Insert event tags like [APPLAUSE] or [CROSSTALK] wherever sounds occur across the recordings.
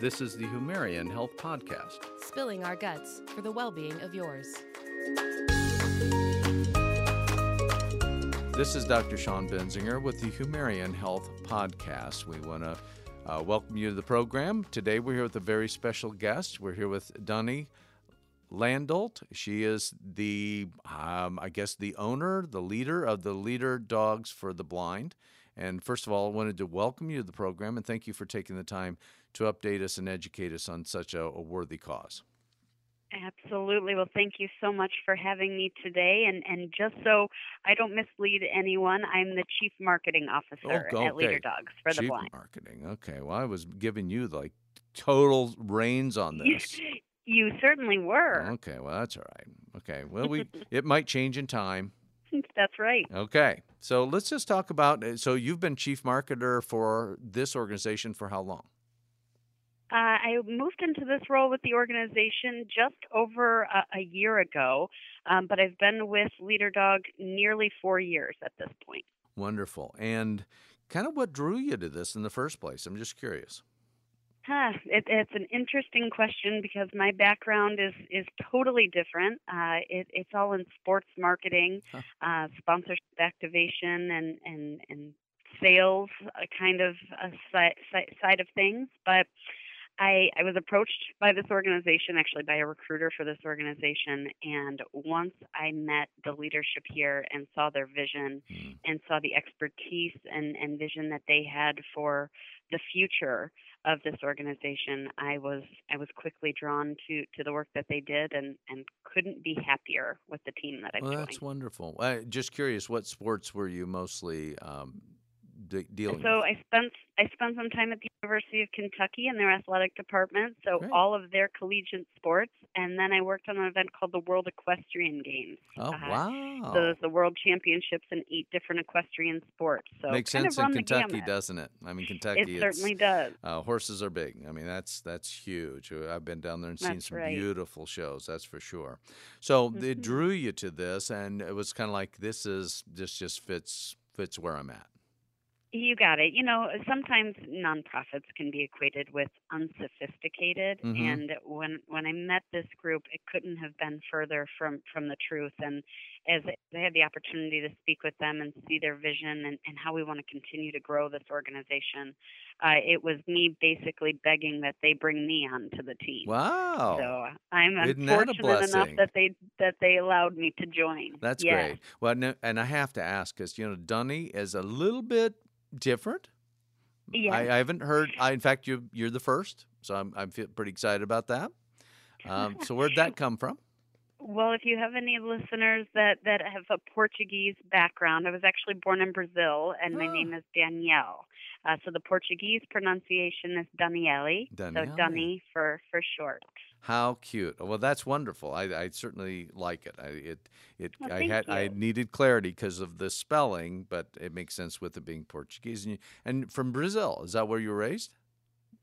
This is the Humarian Health Podcast. Spilling our guts for the well being of yours. This is Dr. Sean Benzinger with the Humarian Health Podcast. We want to uh, welcome you to the program. Today we're here with a very special guest. We're here with Dunny Landolt. She is the, um, I guess, the owner, the leader of the Leader Dogs for the Blind. And first of all, I wanted to welcome you to the program and thank you for taking the time to update us and educate us on such a, a worthy cause. Absolutely. Well, thank you so much for having me today. And, and just so I don't mislead anyone, I'm the Chief Marketing Officer okay. at Leader Dogs for Chief the Blind. Marketing. Okay. Well, I was giving you like total reins on this. [LAUGHS] You certainly were. Okay. Well, that's all right. Okay. Well, we [LAUGHS] it might change in time. That's right. Okay. So let's just talk about. uh, So you've been chief marketer for this organization for how long? Uh, I moved into this role with the organization just over a, a year ago, um, but I've been with Leader Dog nearly four years at this point. Wonderful. And kind of what drew you to this in the first place? I'm just curious. Huh, it, it's an interesting question because my background is is totally different. Uh, it, it's all in sports marketing, Huh. uh, sponsorship activation, and and and sales uh, kind of side, side side of things. But I I was approached by this organization, actually by a recruiter for this organization, and once I met the leadership here and saw their vision Hmm. and saw the expertise and, and vision that they had for the future of this organization, I was I was quickly drawn to, to the work that they did and, and couldn't be happier with the team that I've Well, joined. that's wonderful. Uh, just curious, what sports were you mostly um, de- dealing So with? I spent I spent some time at the University of Kentucky in their athletic department, so Great. all of their collegiate sports, and then I worked on an event called the World Equestrian Games. Oh, uh, wow. So there's the World Championships in eight different equestrian sports. So Makes kind sense of in Kentucky, doesn't it? I mean, Kentucky. It certainly does. Uh, horses are big. I mean, that's that's huge. Uh, I've been down there and seen some right. beautiful shows. That's for sure. So it Mhm. drew you to this, and it was kind of like this is this just fits fits where I'm at. You got it. You know, sometimes nonprofits can be equated with unsophisticated, Mhm. and when when I met this group, it couldn't have been further from from the truth. And as I had the opportunity to speak with them and see their vision and, and how we want to continue to grow this organization, uh, it was me basically begging that they bring me onto the team. Wow, So I'm Isn't that enough that they that they allowed me to join. that's great. Well, no, and I have to ask because you know Dunny is a little bit different. Yeah. I, I haven't heard. I, in fact, you you're the first, so I'm I'm feel pretty excited about that. Um, so where'd that come from? [LAUGHS] Well, if you have any listeners that, that have a Portuguese background, I was actually born in Brazil, and my Ah. name is Danielle. Uh, so the Portuguese pronunciation is Daniele, Daniele. so Dunny for, for short. How cute! Well, that's wonderful. I, I certainly like it. I it it Well, I had I needed clarity because of the spelling, but it makes sense with it being Portuguese. And, you, and from Brazil, is that where you were raised?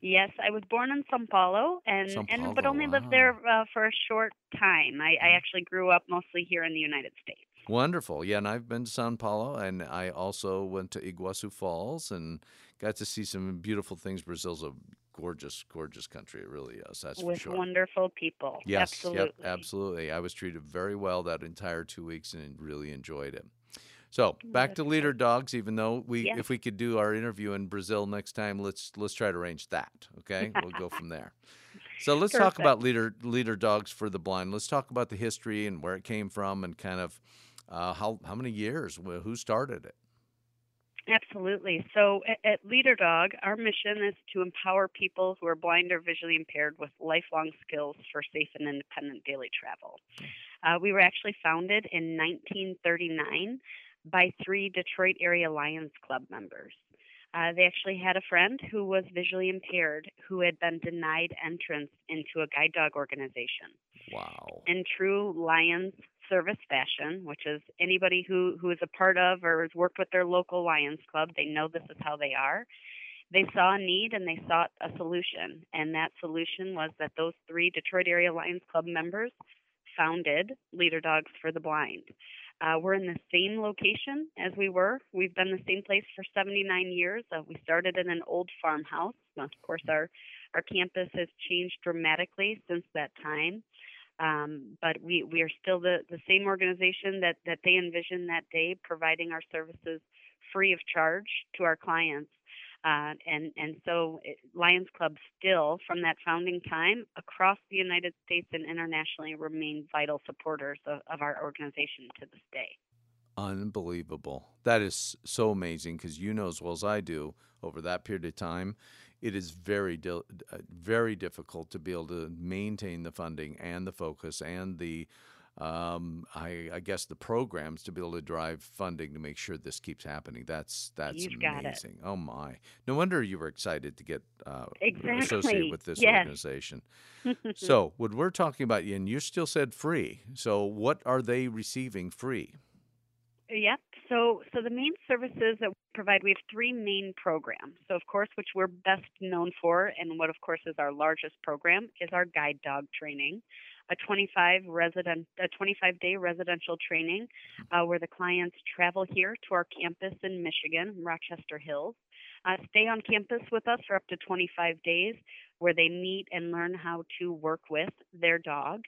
Yes, I was born in São Paulo, and, São and but Paulo, only lived there uh, for a short time. I, I actually grew up mostly here in the United States. Wonderful. Yeah, and I've been to Sao Paulo, and I also went to Iguazu Falls and got to see some beautiful things. Brazil's a gorgeous, gorgeous country. It really is. That's with for sure. wonderful people. Yes, absolutely. yep, absolutely. I was treated very well that entire two weeks and really enjoyed it. So back to leader dogs. Even though we, Yeah. if we could do our interview in Brazil next time, let's let's try to arrange that. Okay, we'll go from there. So let's talk about leader leader dogs for the blind. Let's talk about the history and where it came from and kind of uh, how how many years, who started it. Absolutely. So at, Leader Dog, our mission is to empower people who are blind or visually impaired with lifelong skills for safe and independent daily travel. Uh, we were actually founded in 1939 by three Detroit area Lions Club members. Uh, they actually had a friend who was visually impaired who had been denied entrance into a guide dog organization Wow. in true Lions service fashion, which is anybody who, who is a part of or has worked with their local Lions Club, they know this is how they are. They saw a need and they sought a solution. And that solution was that those three Detroit area Lions Club members founded Leader Dogs for the Blind. Uh, we're in the same location as we were. We've been the same place for 79 years. Uh, we started in an old farmhouse. Of course, our our campus has changed dramatically since that time. Um, but we, we are still the, the same organization that, that they envisioned that day, providing our services free of charge to our clients. Uh, and and so it, Lions Club still, from that founding time, across the United States and internationally, remain vital supporters of, of our organization to this day. Unbelievable! That is so amazing because you know as well as I do over that period of time, it is very di- uh, very difficult to be able to maintain the funding and the focus and the um, I, I, guess the programs to be able to drive funding to make sure this keeps happening. That's that's You've amazing. Oh my! No wonder you were excited to get uh, exactly. associated with this yes. organization. [LAUGHS] so, what we're talking about, and you still said free. So, what are they receiving free? Yep. So, so the main services that we provide, we have three main programs. So, of course, which we're best known for, and what, of course, is our largest program, is our guide dog training a 25 resident a 25 day residential training uh, where the clients travel here to our campus in Michigan, Rochester Hills. Uh, stay on campus with us for up to 25 days where they meet and learn how to work with their dog.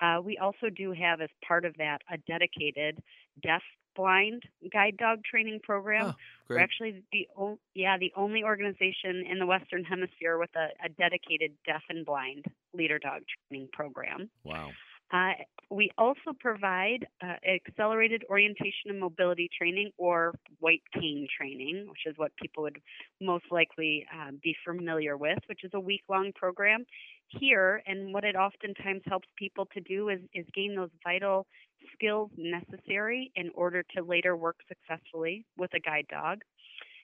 Uh, we also do have, as part of that, a dedicated deaf blind guide dog training program. Oh, We're actually the o- yeah the only organization in the Western Hemisphere with a, a dedicated deaf and blind leader dog training program. Wow. Uh, we also provide uh, accelerated orientation and mobility training or white cane training, which is what people would most likely uh, be familiar with, which is a week long program here. And what it oftentimes helps people to do is, is gain those vital skills necessary in order to later work successfully with a guide dog.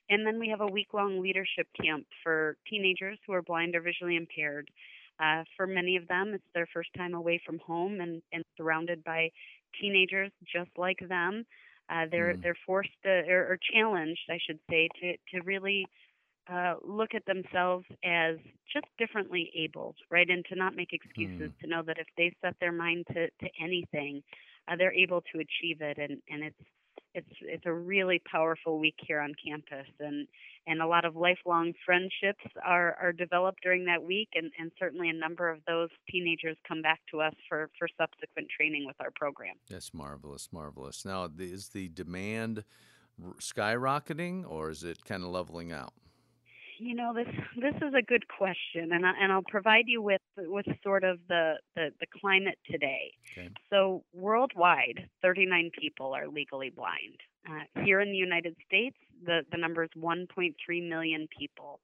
And then we have a week long leadership camp for teenagers who are blind or visually impaired. Uh, for many of them, it's their first time away from home and, and surrounded by teenagers just like them. Uh, they're mm. they're forced to, or, or, challenged, I should say, to to really uh, look at themselves as just differently abled, right, and to not make excuses. Mm. To know that if they set their mind to to anything, uh, they're able to achieve it, and and it's it's it's a really powerful week here on campus and and a lot of lifelong friendships are are developed during that week and and certainly a number of those teenagers come back to us for for subsequent training with our program that's marvelous marvelous now is the demand skyrocketing or is it kind of leveling out you know this this is a good question and I, and I'll provide you with with sort of the the, the climate today. Okay. So worldwide, 39 people are legally blind. Uh, here in the United States, the the number is 1.3 million people.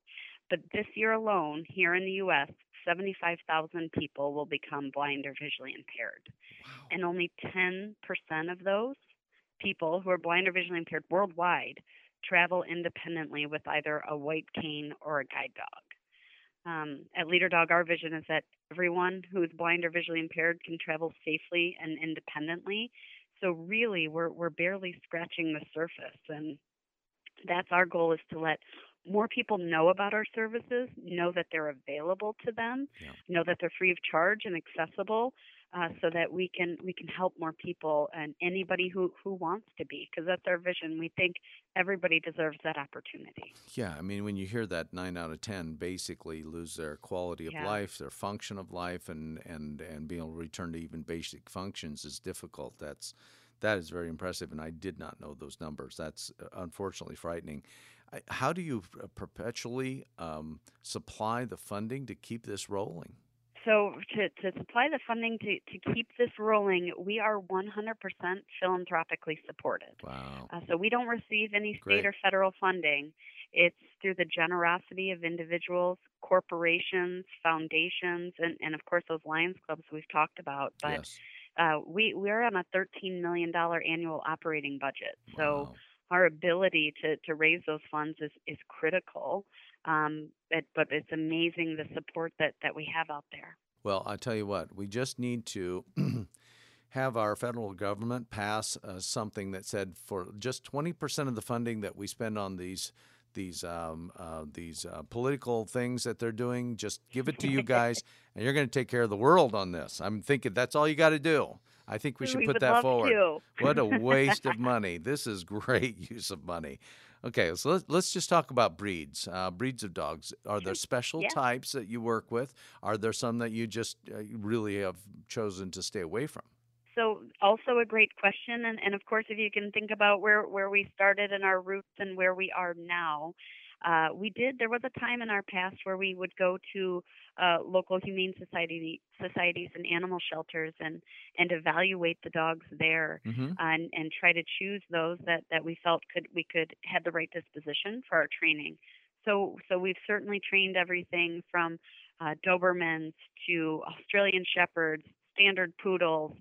But this year alone, here in the U.S., 75,000 people will become blind or visually impaired, wow. and only 10% of those people who are blind or visually impaired worldwide travel independently with either a white cane or a guide dog. Um, at Leader Dog, our vision is that everyone who is blind or visually impaired can travel safely and independently. So really, we're we're barely scratching the surface, and that's our goal is to let more people know about our services, know that they're available to them, yeah. know that they're free of charge and accessible, uh, so that we can we can help more people and anybody who who wants to be because that's our vision. We think everybody deserves that opportunity. Yeah, I mean when you hear that nine out of ten basically lose their quality of yeah. life, their function of life, and and and being able to return to even basic functions is difficult. That's that is very impressive, and I did not know those numbers. That's uh, unfortunately frightening. How do you perpetually um, supply the funding to keep this rolling? So, to, to supply the funding to, to keep this rolling, we are 100% philanthropically supported. Wow. Uh, so, we don't receive any state Great. or federal funding. It's through the generosity of individuals, corporations, foundations, and, and of course, those Lions Clubs we've talked about. But yes. uh, we, we're on a $13 million annual operating budget. So, wow. our ability to, to raise those funds is, is critical. Um, it, but it's amazing the support that, that we have out there. Well, I tell you what, we just need to [CLEARS THROAT] have our federal government pass uh, something that said for just 20% of the funding that we spend on these these um, uh, these uh, political things that they're doing, just give it to you guys, [LAUGHS] and you're going to take care of the world on this. I'm thinking that's all you got to do. I think we should we put that forward. What a waste of [LAUGHS] money. This is great [LAUGHS] use of money. Okay, so let's, let's just talk about breeds. Uh, breeds of dogs. Are there special Yeah. types that you work with? Are there some that you just uh, really have chosen to stay away from? So also a great question, and, and of course, if you can think about where where we started and our roots and where we are now, uh, we did. There was a time in our past where we would go to uh, local humane society societies and animal shelters and and evaluate the dogs there, Mm-hmm. and and try to choose those that that we felt could we could had the right disposition for our training. So so we've certainly trained everything from uh, Dobermans to Australian Shepherds, standard poodles,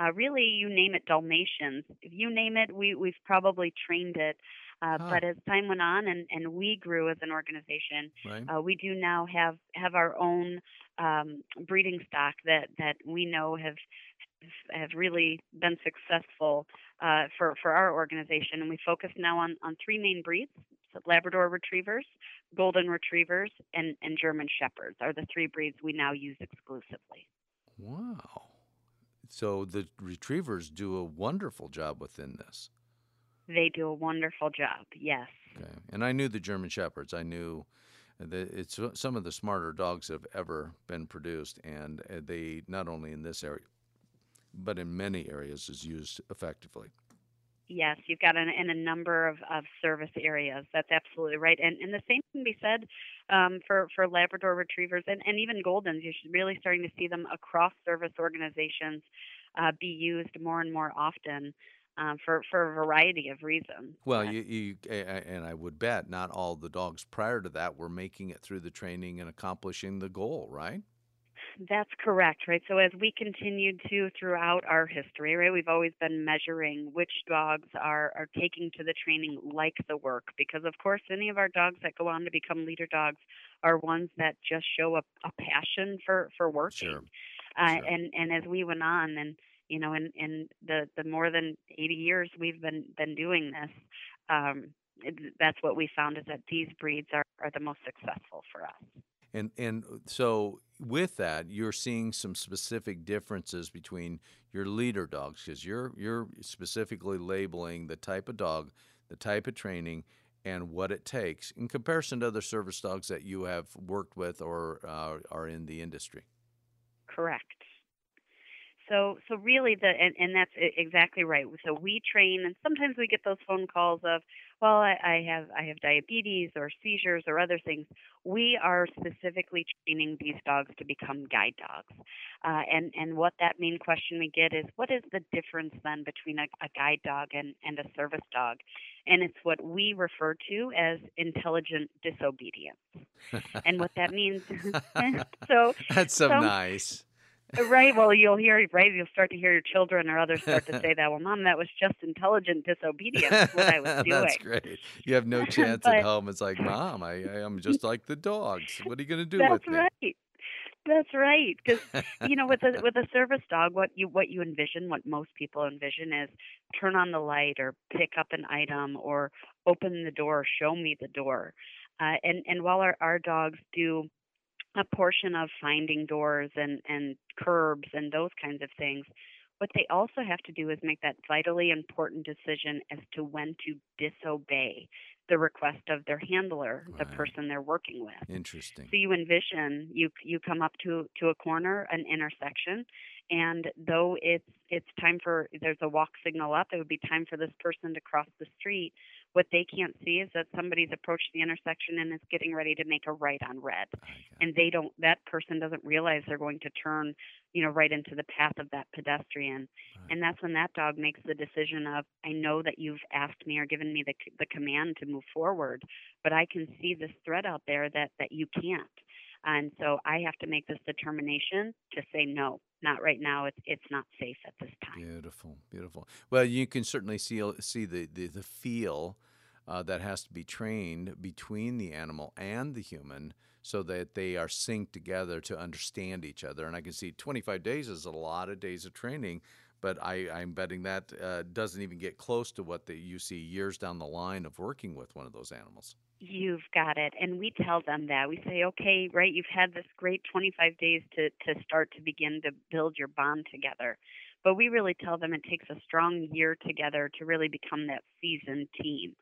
uh, really you name it, Dalmatians. If you name it, we we've probably trained it. Uh, Huh. But as time went on and, and we grew as an organization, Right? uh, we do now have have our own um, breeding stock that that we know have have really been successful uh, for for our organization, and we focus now on on three main breeds: so Labrador Retrievers, Golden Retrievers, and and German Shepherds are the three breeds we now use exclusively. Wow. So the retrievers do a wonderful job within this. They do a wonderful job. Yes. Okay. And I knew the German Shepherds. I knew that it's some of the smarter dogs that have ever been produced, and uh, they not only in this area, but in many areas is used effectively. Yes, you've got an, in a number of, of service areas. That's absolutely right. And and the same can be said um, for for Labrador Retrievers and, and even Goldens. You're really starting to see them across service organizations uh, be used more and more often um, for for a variety of reasons. Well, you, you and I would bet not all the dogs prior to that were making it through the training and accomplishing the goal, right? That's correct, right? So as we continued to throughout our history, right, we've always been measuring which dogs are are taking to the training like the work, because of course any of our dogs that go on to become leader dogs are ones that just show a, a passion for for working. Sure. Uh, Sure. And and as we went on, and you know, in in the the more than 80 years we've been been doing this. Um, it- that's what we found is that these breeds are, are the most successful for us. And and so with that, you're seeing some specific differences between your leader dogs because you're you're specifically labeling the type of dog, the type of training, and what it takes in comparison to other service dogs that you have worked with or uh, are in the industry. Correct. So, so really, the and, and that's exactly right. So we train, and sometimes we get those phone calls of, well, I, I have I have diabetes or seizures or other things. We are specifically training these dogs to become guide dogs, uh, and and what that main question we get is, what is the difference then between a, a guide dog and and a service dog? And it's what we refer to as intelligent disobedience. and what that means, [LAUGHS] [LAUGHS] so That's so some- nice. Right. Well, you'll hear right. You'll start to hear your children or others start to say [LAUGHS] that. Well, mom, that was just intelligent disobedience. What I was [LAUGHS] doing. That's great. You have no [LAUGHS] chance But- at home. It's like, mom, I, I am just like the dogs. What are you going to do That's with me? That's right. That's right. Because you know, with a with a service dog, what you what you envision, what most people envision is turn on the light or pick up an item or open the door, show me the door. Uh, and and while our our dogs do a portion of finding doors and and curbs and those kinds of things, what they also have to do is make that vitally important decision as to when to disobey the request of their handler, the person they're working with. Interesting. So you envision you you come up to to a corner, an intersection, and though it's it's time for there's a walk signal up, it would be time for this person to cross the street. What they can't see is that somebody's approached the intersection and is getting ready to make a right on red, I got it. and they don't that person doesn't realize they're going to turn, you know, right into the path of that pedestrian. Right. And that's when that dog makes the decision of I know that you've asked me or given me the the command to move forward, but I can see this threat out there that that you can't. And so I have to make this determination to say no, not right now. It's it's not safe at this time. Beautiful, beautiful. Well, you can certainly see see the the, the feel uh, that has to be trained between the animal and the human, so that they are synced together to understand each other. And I can see 25 days is a lot of days of training, but I, I'm betting that uh, doesn't even get close to what the, you see years down the line of working with one of those animals. You've got it. And we tell them that. We say, okay, right, you've had this great 25 days to, to start to begin to build your bond together. but we really tell them it takes a strong year together to really become that seasoned team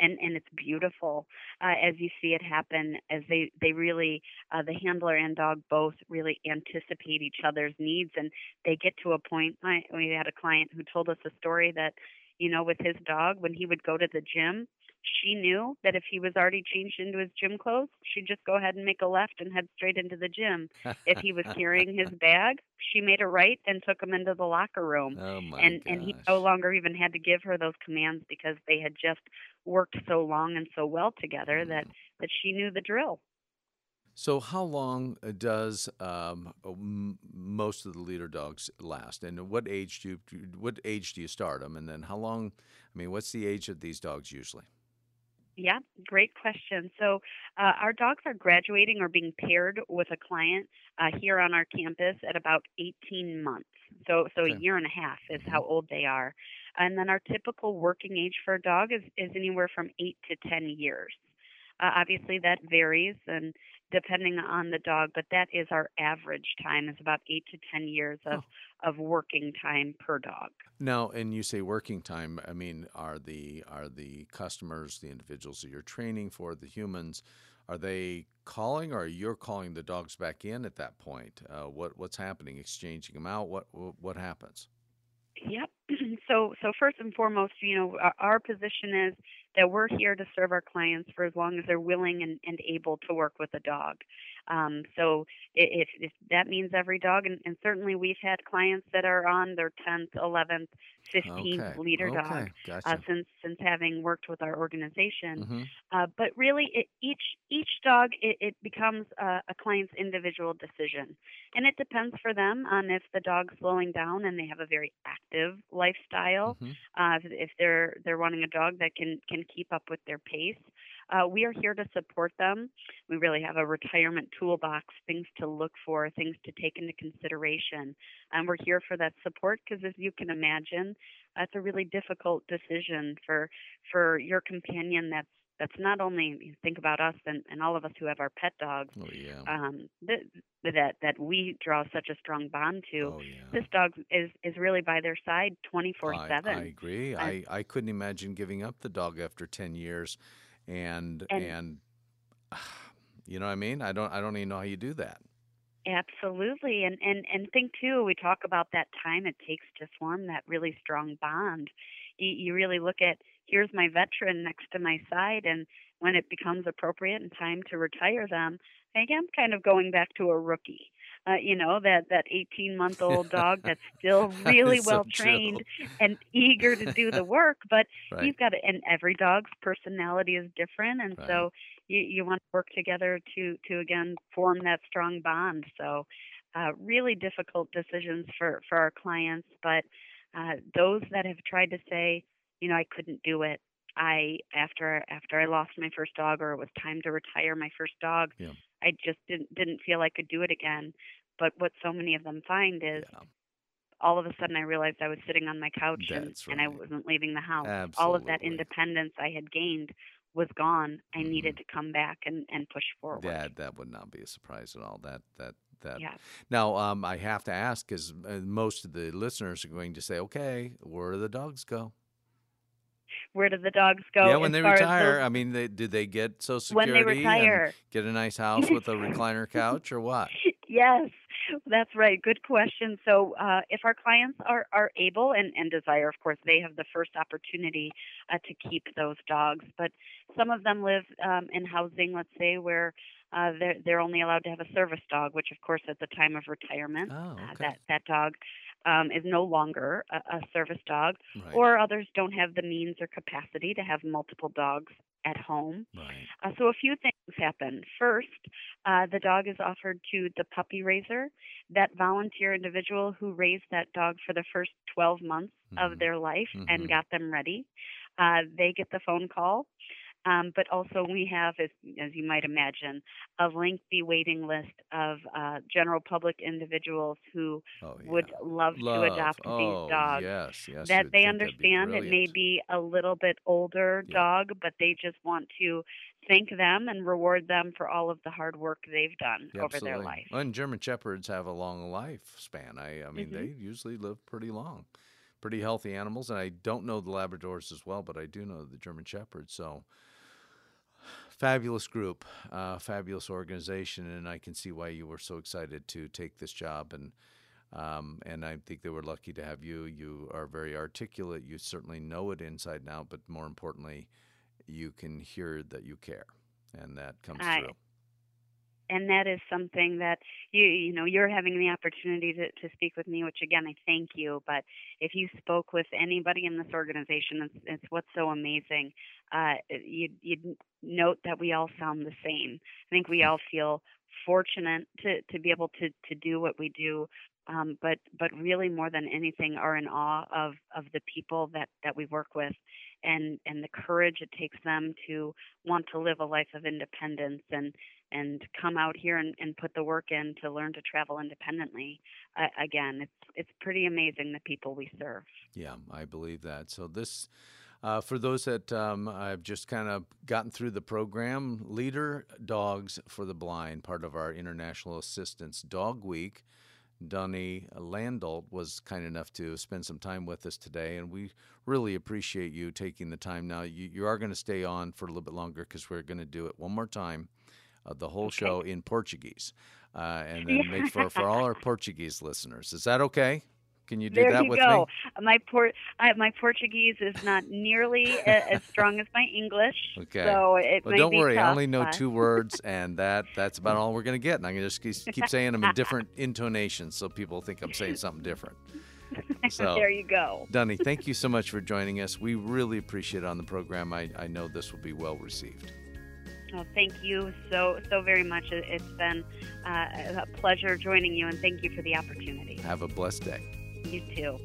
and and it's beautiful uh, as you see it happen as they they really uh, the handler and dog both really anticipate each other's needs and they get to a point I, we had a client who told us a story that you know with his dog when he would go to the gym she knew that if he was already changed into his gym clothes, she'd just go ahead and make a left and head straight into the gym. if he was carrying his [LAUGHS] bag, she made a right and took him into the locker room. Oh my and gosh. and he no longer even had to give her those commands because they had just worked so long and so well together Mm. that that she knew the drill. So, how long uh, does um, uh, most of the leader dogs last, and what age do you, what age do you start them, and then how long? I mean, what's the age of these dogs usually? Yeah, great question. So, uh, our dogs are graduating or being paired with a client uh, here on our campus at about 18 months. So, so Okay. a year and a half is how old they are. And then our typical working age for a dog is, is anywhere from 8 to 10 years. Uh, obviously, that varies and depending on the dog, but that is our average time is about 8 to 10 years of, of working time per dog. Now, and you say working time. I mean, are the are the customers, the individuals that you're training for, the humans, are they calling, or are you're calling the dogs back in at that point? Uh, what what's happening? Exchanging them out? What, what happens? Yep. So so first and foremost, you know, our, position is that we're here to serve our clients for as long as they're willing and, and able to work with a dog. Um, so if, if that means every dog, and, and certainly we've had clients that are on their 10th, 11th, 15th Okay. leader okay. dog Gotcha. uh, since since having worked with our organization. hmm Uh, but really, it, each each dog it, it becomes a, a client's individual decision, and it depends for them on if the dog's slowing down and they have a very active lifestyle. hmm Uh, if- if they're they're wanting a dog that can can keep up with their pace, uh, we are here to support them. We really have a retirement toolbox, things to look for, things to take into consideration, and we're here for that support because, as you can imagine, that's a really difficult decision for for your companion that's that's not only you think about us and, and all of us who have our pet dogs Oh yeah. um, that that that we draw such a strong bond to. oh yeah. This dog is is really by their side twenty four I, I agree. And- I, I couldn't imagine giving up the dog after ten years, and And- and, [SIGHS] you know what I mean. I don't I don't even know how you do that. Absolutely, and and and think too. We talk about that time it takes to form that really strong bond. You, you really look at here's my veteran next to my side, and when it becomes appropriate and time to retire them, I am kind of going back to a rookie. Uh, you know that that 18 month old [LAUGHS] dog that's still That really so well true. trained [LAUGHS] and eager to do the work, but Right. you've got to, and every dog's personality is different, and Right. so you you want to work together to to again form that strong bond. So, uh, really difficult decisions for for our clients, but uh, those that have tried to say, you know, I couldn't do it. I after after I lost my first dog, or it was time to retire my first dog, Yeah. I just didn't didn't feel I could do it again. But what so many of them find is Yeah. all of a sudden I realized I was sitting on my couch and, That's and I wasn't leaving the house. All of that independence I had gained was gone. I Mhm. needed to come back and, and push forward. That that would not be a surprise at all. That that that. Yeah. Now, um, I have to ask because uh, most of the listeners are going to say, "Okay, where do the dogs go?" Where do the dogs go? yeah, when they retire. those- I mean, they, do they get Social Security? when they retire. get a nice [LAUGHS] house with a recliner couch, or what? yes, that's right. Good question. So, uh, if our clients are, are able and, and desire, of course, they have the first opportunity uh, to keep those dogs. But some of them live um, in housing, let's say, where uh, they're, they're only allowed to have a service dog, which, of course, at the time of retirement, Oh, uh, okay. that, that dog um, is no longer a, a service dog. Right. Or others don't have the means or capacity to have multiple dogs at home. right. Uh, so a few things happen. First, uh, the dog is offered to the puppy raiser, that volunteer individual who raised that dog for the first 12 months Mhm. of their life Mhm. and got them ready. Uh, they get the phone call. Um, but also, we have, as, as you might imagine, a lengthy waiting list of uh, general public individuals who Oh, yeah. would love, Love. to adopt oh, these dogs. Yes, yes. that they think that'd be understand it may be a little bit older Yeah. dog, but they just want to thank them and reward them for all of the hard work they've done Yeah, over their absolutely. life. And German Shepherds have a long lifespan. I, I mean, Mhm. they usually live pretty long, pretty healthy animals. And I don't know the Labradors as well, but I do know the German Shepherds. So fabulous group, uh, fabulous organization, and I can see why you were so excited to take this job. And um, and I think they were lucky to have you. You are very articulate. You certainly know it inside and out, but more importantly, you can hear that you care, and that comes I- through. And that is something that you you know you're having the opportunity to, to speak with me which again i thank you but if you spoke with anybody in this organization it's, it's what's so amazing. Uh, you'd, you'd note that we all sound the same. I think we all feel fortunate to, to be able to, to do what we do um, but but really more than anything are in awe of, of the people that, that we work with and, and the courage it takes them to want to live a life of independence and and come out here and, and put the work in to learn to travel independently. Uh, again, it's it's pretty amazing the people we serve. Yeah, I believe that. So this, uh, for those that um, I've just kind of gotten through the program, Leader Dogs for the Blind, part of our International Assistance Dog Week. Dunny Landolt was kind enough to spend some time with us today, and we really appreciate you taking the time. Now, you, you are going to stay on for a little bit longer because we're going to do it one more time, uh, the whole show in Portuguese, uh, and then make for, for all our Portuguese listeners. Is that okay? Can you do there that you with go. me? My port I, my Portuguese is not nearly as strong as my English. [LAUGHS] Okay. So it Well, don't worry. I only know but- two words, and that that's about all we're going to get. And I'm going to just keep, keep saying them in [LAUGHS] different intonations so people think I'm saying something different. [LAUGHS] So, there you go. Dunny, thank you so much for joining us. We really appreciate it on the program. I, I know this will be well received. Well, thank you so so very much. It- It's been uh, a pleasure joining you, and thank you for the opportunity. Have a blessed day. You too.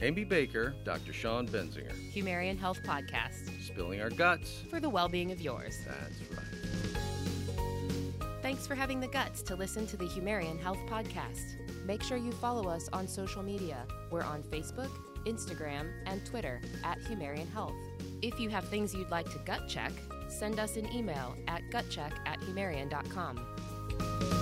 Amy Baker, Dr. Sean Benzinger, Humarian Health Podcast spilling our guts. for the well being of yours. That's right. Thanks for having the guts to listen to the Humarian Health Podcast. Make sure you follow us on social media. We're on Facebook, Instagram, and Twitter at Humarian Health. If you have things you'd like to gut check, send us an email at gutcheck at humarian.com.